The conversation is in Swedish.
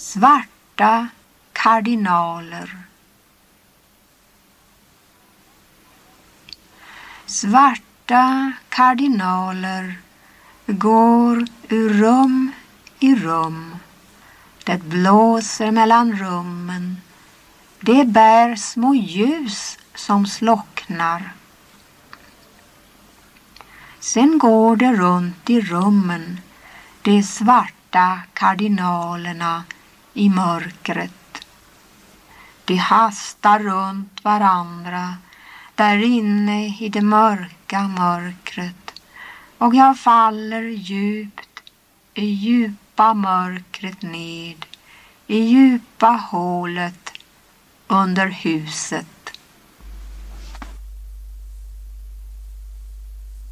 Svarta kardinaler Svarta kardinaler går ur rum i rum. Det blåser mellan rummen. Det bär små ljus som slocknar. Sen går det runt i rummen, de svarta kardinalerna i mörkret. De hastar runt varandra där inne i det mörka mörkret och jag faller djupt i djupa mörkret ned i djupa hålet under huset